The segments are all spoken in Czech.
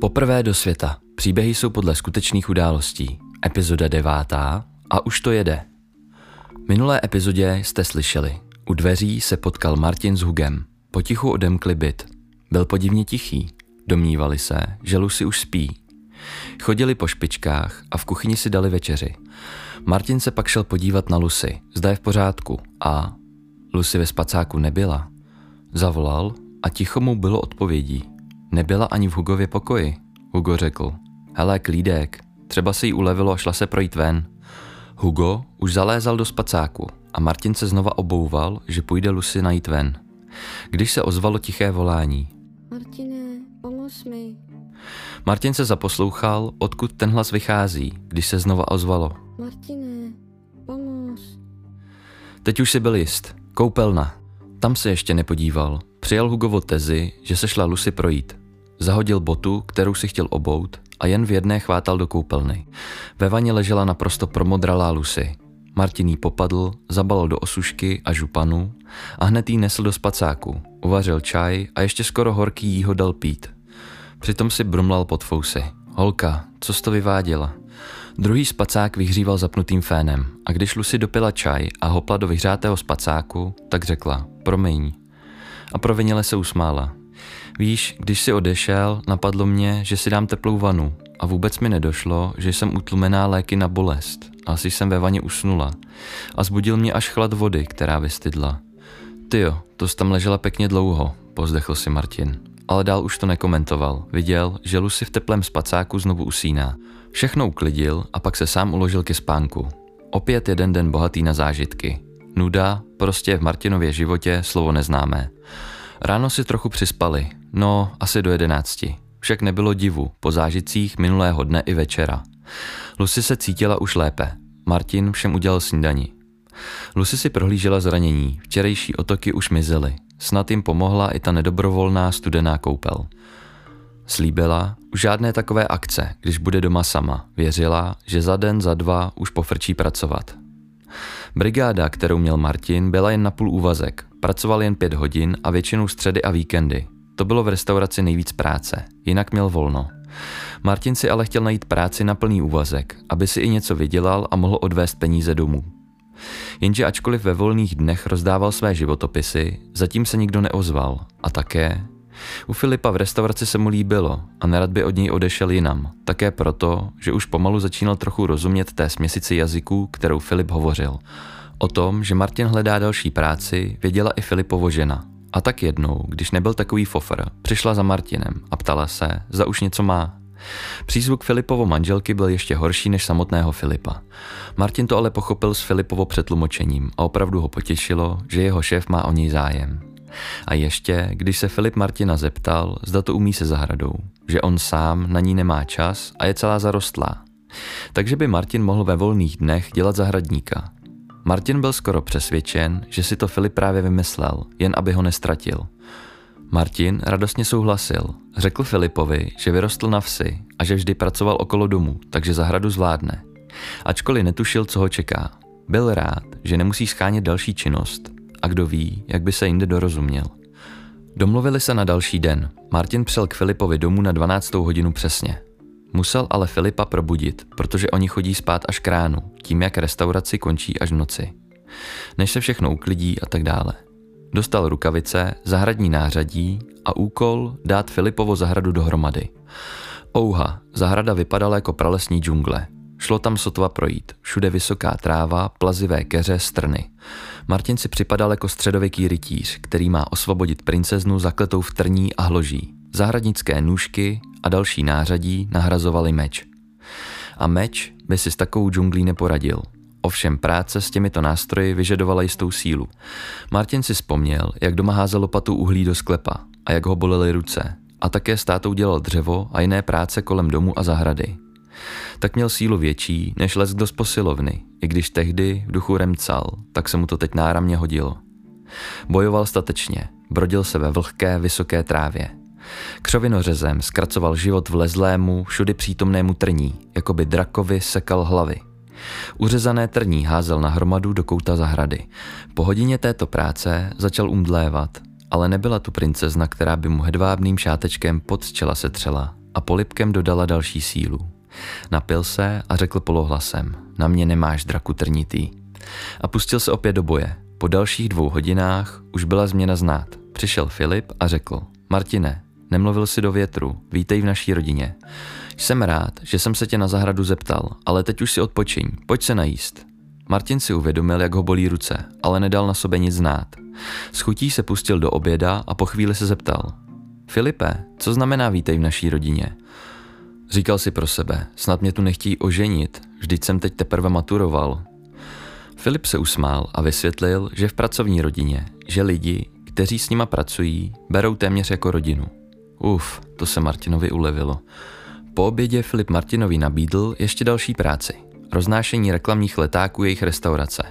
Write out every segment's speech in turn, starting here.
Poprvé do světa. Příběhy jsou podle skutečných událostí. Epizoda devátá a už to jede. Minulé epizodě jste slyšeli. U dveří se potkal Martin s Hugem. Potichu odemkli byt. Byl podivně tichý. Domnívali se, že Lucy už spí. Chodili po špičkách a v kuchyni si dali večeři. Martin se pak šel podívat na Lucy, zda je v pořádku a Lucy ve spacáku nebyla. Zavolal a ticho mu bylo odpovědí. Nebyla ani v Hugově pokoji. Hugo řekl, hele klídek, třeba si jí ulevilo a šla se projít ven. Hugo už zalézal do spacáku a Martin se znova obouval, že půjde Lucy najít ven. Když se ozvalo tiché volání. Martine, pomoz mi. Martin se zaposlouchal, odkud ten hlas vychází, když se znova ozvalo. Martine, pomoz. Teď už si byl jist. Koupelna. Tam se ještě nepodíval. Přijal Hugovo tezi, že se šla Lucy projít. Zahodil botu, kterou si chtěl obout a jen v jedné chvátal do koupelny. Ve vaně ležela naprosto promodralá Lucy. Martin jí popadl, zabalil do osušky a županu a hned jí nesl do spacáku. Uvařil čaj a ještě skoro horký jí ho dal pít. Přitom si brumlal pod fousy. Holka, co jsi to vyváděla? Druhý spacák vyhříval zapnutým fénem a když Lucy dopila čaj a hopla do vyhřátého spacáku, tak řekla, promiň. A provinile se usmála. Víš, když si odešel, napadlo mě, že si dám teplou vanu a vůbec mi nedošlo, že jsem utlumená léky na bolest. Asi jsem ve vaně usnula a zbudil mě až chlad vody, která vystydla. Tyjo, to jsi tam ležela pěkně dlouho, pozdechl si Martin. Ale dál už to nekomentoval. Viděl, že Lucy v teplém spacáku znovu usíná. Všechno uklidil a pak se sám uložil ke spánku. Opět jeden den bohatý na zážitky. Nuda, prostě v Martinově životě slovo neznámé. Ráno si trochu přispali, no asi do jedenácti. Však nebylo divu, po zážitcích minulého dne i večera. Lucy se cítila už lépe. Martin všem udělal snídani. Lucy si prohlížela zranění, včerejší otoky už mizely. Snad jim pomohla i ta nedobrovolná studená koupel. Slíbila už žádné takové akce, když bude doma sama. Věřila, že za den, za dva už pofrčí pracovat. Brigáda, kterou měl Martin, byla jen na půl úvazek. Pracoval jen pět hodin a většinou středy a víkendy. To bylo v restauraci nejvíc práce, jinak měl volno. Martin si ale chtěl najít práci na plný úvazek, aby si i něco vydělal a mohl odvést peníze domů. Jenže ačkoliv ve volných dnech rozdával své životopisy, zatím se nikdo neozval a také u Filipa v restauraci se mu líbilo a nerad by od něj odešel jinam, také proto, že už pomalu začínal trochu rozumět té směsici jazyků, kterou Filip hovořil. O tom, že Martin hledá další práci, věděla i Filipovo žena. A tak jednou, když nebyl takový fofr, přišla za Martinem a ptala se, zda už něco má. Přízvuk Filipovo manželky byl ještě horší než samotného Filipa. Martin to ale pochopil s Filipovo přetlumočením a opravdu ho potěšilo, že jeho šéf má o něj zájem. A ještě, když se Filip Martina zeptal, zda to umí se zahradou, že on sám na ní nemá čas a je celá zarostlá. Takže by Martin mohl ve volných dnech dělat zahradníka. Martin byl skoro přesvědčen, že si to Filip právě vymyslel, jen aby ho nestratil. Martin radostně souhlasil. Řekl Filipovi, že vyrostl na vsi a že vždy pracoval okolo domu, takže zahradu zvládne. Ačkoliv netušil, co ho čeká. Byl rád, že nemusí schánět další činnost a kdo ví, jak by se jinde dorozuměl. Domluvili se na další den. Martin přel k Filipovi domů na 12. hodinu přesně. Musel ale Filipa probudit, protože oni chodí spát až k ránu, tím jak restauraci končí až v noci. Než se všechno uklidí a tak dále. Dostal rukavice, zahradní nářadí a úkol dát Filipovo zahradu dohromady. Ouha, zahrada vypadala jako pralesní džungle. Šlo tam sotva projít, všude vysoká tráva, plazivé keře, strny. Martin si připadal jako středověký rytíř, který má osvobodit princeznu zakletou v trní a hloží. Zahradnické nůžky a další nářadí nahrazovali meč. A meč by si s takovou džunglí neporadil. Ovšem práce s těmito nástroji vyžadovala jistou sílu. Martin si vzpomněl, jak doma házel lopatu uhlí do sklepa a jak ho bolely ruce. A také státou dělal dřevo a jiné práce kolem domu a zahrady tak měl sílu větší než les kdo z posilovny, i když tehdy v duchu remcal, tak se mu to teď náramně hodilo. Bojoval statečně, brodil se ve vlhké, vysoké trávě. Křovinořezem zkracoval život vlezlému, všudy přítomnému trní, jako by drakovi sekal hlavy. Uřezané trní házel na hromadu do kouta zahrady. Po hodině této práce začal umdlévat, ale nebyla tu princezna, která by mu hedvábným šátečkem pod čela setřela a polipkem dodala další sílu. Napil se a řekl polohlasem, na mě nemáš draku trnitý. A pustil se opět do boje. Po dalších dvou hodinách už byla změna znát. Přišel Filip a řekl, Martine, nemluvil si do větru, vítej v naší rodině. Jsem rád, že jsem se tě na zahradu zeptal, ale teď už si odpočiň, pojď se najíst. Martin si uvědomil, jak ho bolí ruce, ale nedal na sobě nic znát. S chutí se pustil do oběda a po chvíli se zeptal. Filipe, co znamená vítej v naší rodině? Říkal si pro sebe, snad mě tu nechtějí oženit, vždyť jsem teď teprve maturoval. Filip se usmál a vysvětlil, že v pracovní rodině, že lidi, kteří s nima pracují, berou téměř jako rodinu. Uf, to se Martinovi ulevilo. Po obědě Filip Martinovi nabídl ještě další práci. Roznášení reklamních letáků jejich restaurace.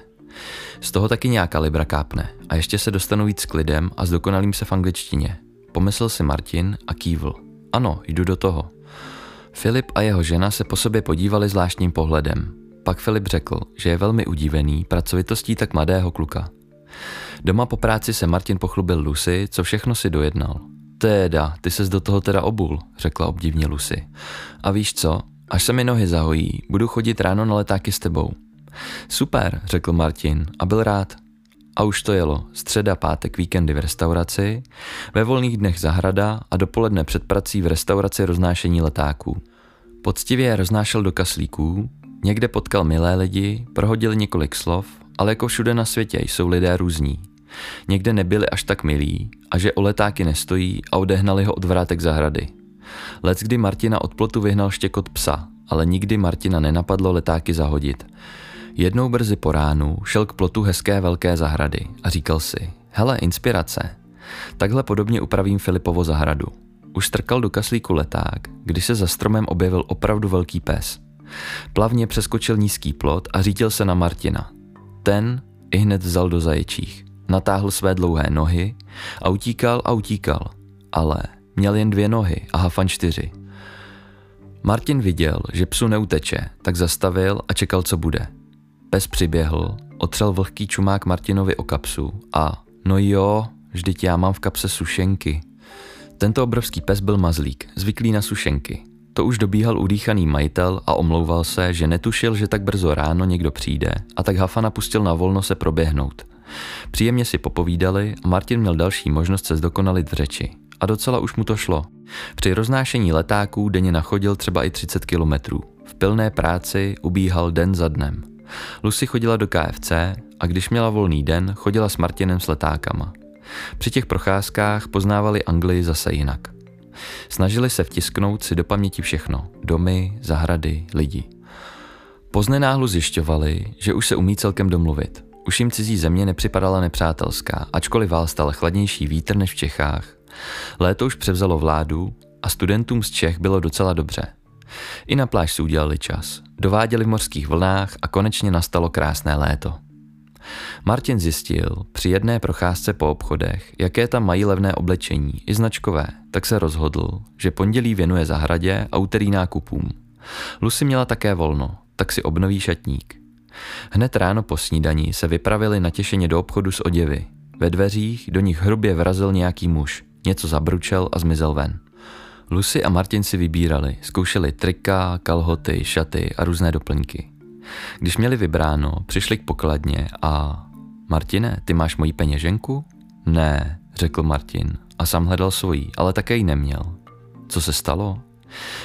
Z toho taky nějaká libra kápne a ještě se dostanu víc k lidem a zdokonalím se v angličtině. Pomyslel si Martin a kývl. Ano, jdu do toho. Filip a jeho žena se po sobě podívali zvláštním pohledem. Pak Filip řekl, že je velmi udívený pracovitostí tak mladého kluka. Doma po práci se Martin pochlubil Lucy, co všechno si dojednal. Teda, ty ses do toho teda obul, řekla obdivně Lucy. A víš co, až se mi nohy zahojí, budu chodit ráno na letáky s tebou. Super, řekl Martin a byl rád. A už to jelo. Středa, pátek, víkendy v restauraci, ve volných dnech zahrada a dopoledne před prací v restauraci roznášení letáků. Poctivě je roznášel do kaslíků, někde potkal milé lidi, prohodili několik slov, ale jako všude na světě jsou lidé různí. Někde nebyli až tak milí a že o letáky nestojí a odehnali ho od vrátek zahrady. Lec kdy Martina od plotu vyhnal štěkot psa, ale nikdy Martina nenapadlo letáky zahodit. Jednou brzy po ránu šel k plotu hezké velké zahrady a říkal si, hele, inspirace. Takhle podobně upravím Filipovo zahradu. Už strkal do kaslíku leták, když se za stromem objevil opravdu velký pes. Plavně přeskočil nízký plot a řítil se na Martina. Ten i hned vzal do zaječích. Natáhl své dlouhé nohy a utíkal a utíkal. Ale měl jen dvě nohy a Hafan čtyři. Martin viděl, že psu neuteče, tak zastavil a čekal, co bude. Pes přiběhl, otřel vlhký čumák Martinovi o kapsu a no jo, vždyť já mám v kapse sušenky. Tento obrovský pes byl mazlík, zvyklý na sušenky. To už dobíhal udýchaný majitel a omlouval se, že netušil, že tak brzo ráno někdo přijde a tak Hafana pustil na volno se proběhnout. Příjemně si popovídali a Martin měl další možnost se zdokonalit v řeči. A docela už mu to šlo. Při roznášení letáků denně nachodil třeba i 30 kilometrů. V pilné práci ubíhal den za dnem. Lucy chodila do KFC a když měla volný den, chodila s Martinem s letákama. Při těch procházkách poznávali Anglii zase jinak. Snažili se vtisknout si do paměti všechno. Domy, zahrady, lidi. Poznenáhlu zjišťovali, že už se umí celkem domluvit. Už jim cizí země nepřipadala nepřátelská, ačkoliv vál stal chladnější vítr než v Čechách. Léto už převzalo vládu a studentům z Čech bylo docela dobře. I na pláž si udělali čas. Dováděli v mořských vlnách a konečně nastalo krásné léto. Martin zjistil při jedné procházce po obchodech, jaké tam mají levné oblečení, i značkové, tak se rozhodl, že pondělí věnuje zahradě a úterý nákupům. Lucy měla také volno, tak si obnoví šatník. Hned ráno po snídaní se vypravili natěšeně do obchodu s oděvy. Ve dveřích do nich hrubě vrazil nějaký muž, něco zabručel a zmizel ven. Lucy a Martin si vybírali, zkoušeli trika, kalhoty, šaty a různé doplňky. Když měli vybráno, přišli k pokladně a... Martine, ty máš moji peněženku? Ne, řekl Martin a sám hledal svojí, ale také ji neměl. Co se stalo?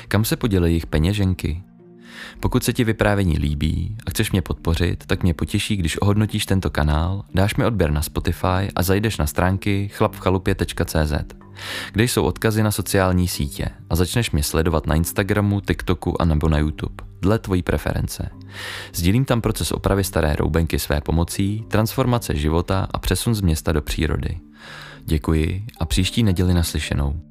Kam se poděly jejich peněženky? Pokud se ti vyprávění líbí a chceš mě podpořit, tak mě potěší, když ohodnotíš tento kanál, dáš mi odběr na Spotify a zajdeš na stránky chlapvchalupě.cz, kde jsou odkazy na sociální sítě a začneš mě sledovat na Instagramu, TikToku a nebo na YouTube, dle tvojí preference. Sdílím tam proces opravy staré roubenky své pomocí, transformace života a přesun z města do přírody. Děkuji a příští neděli naslyšenou.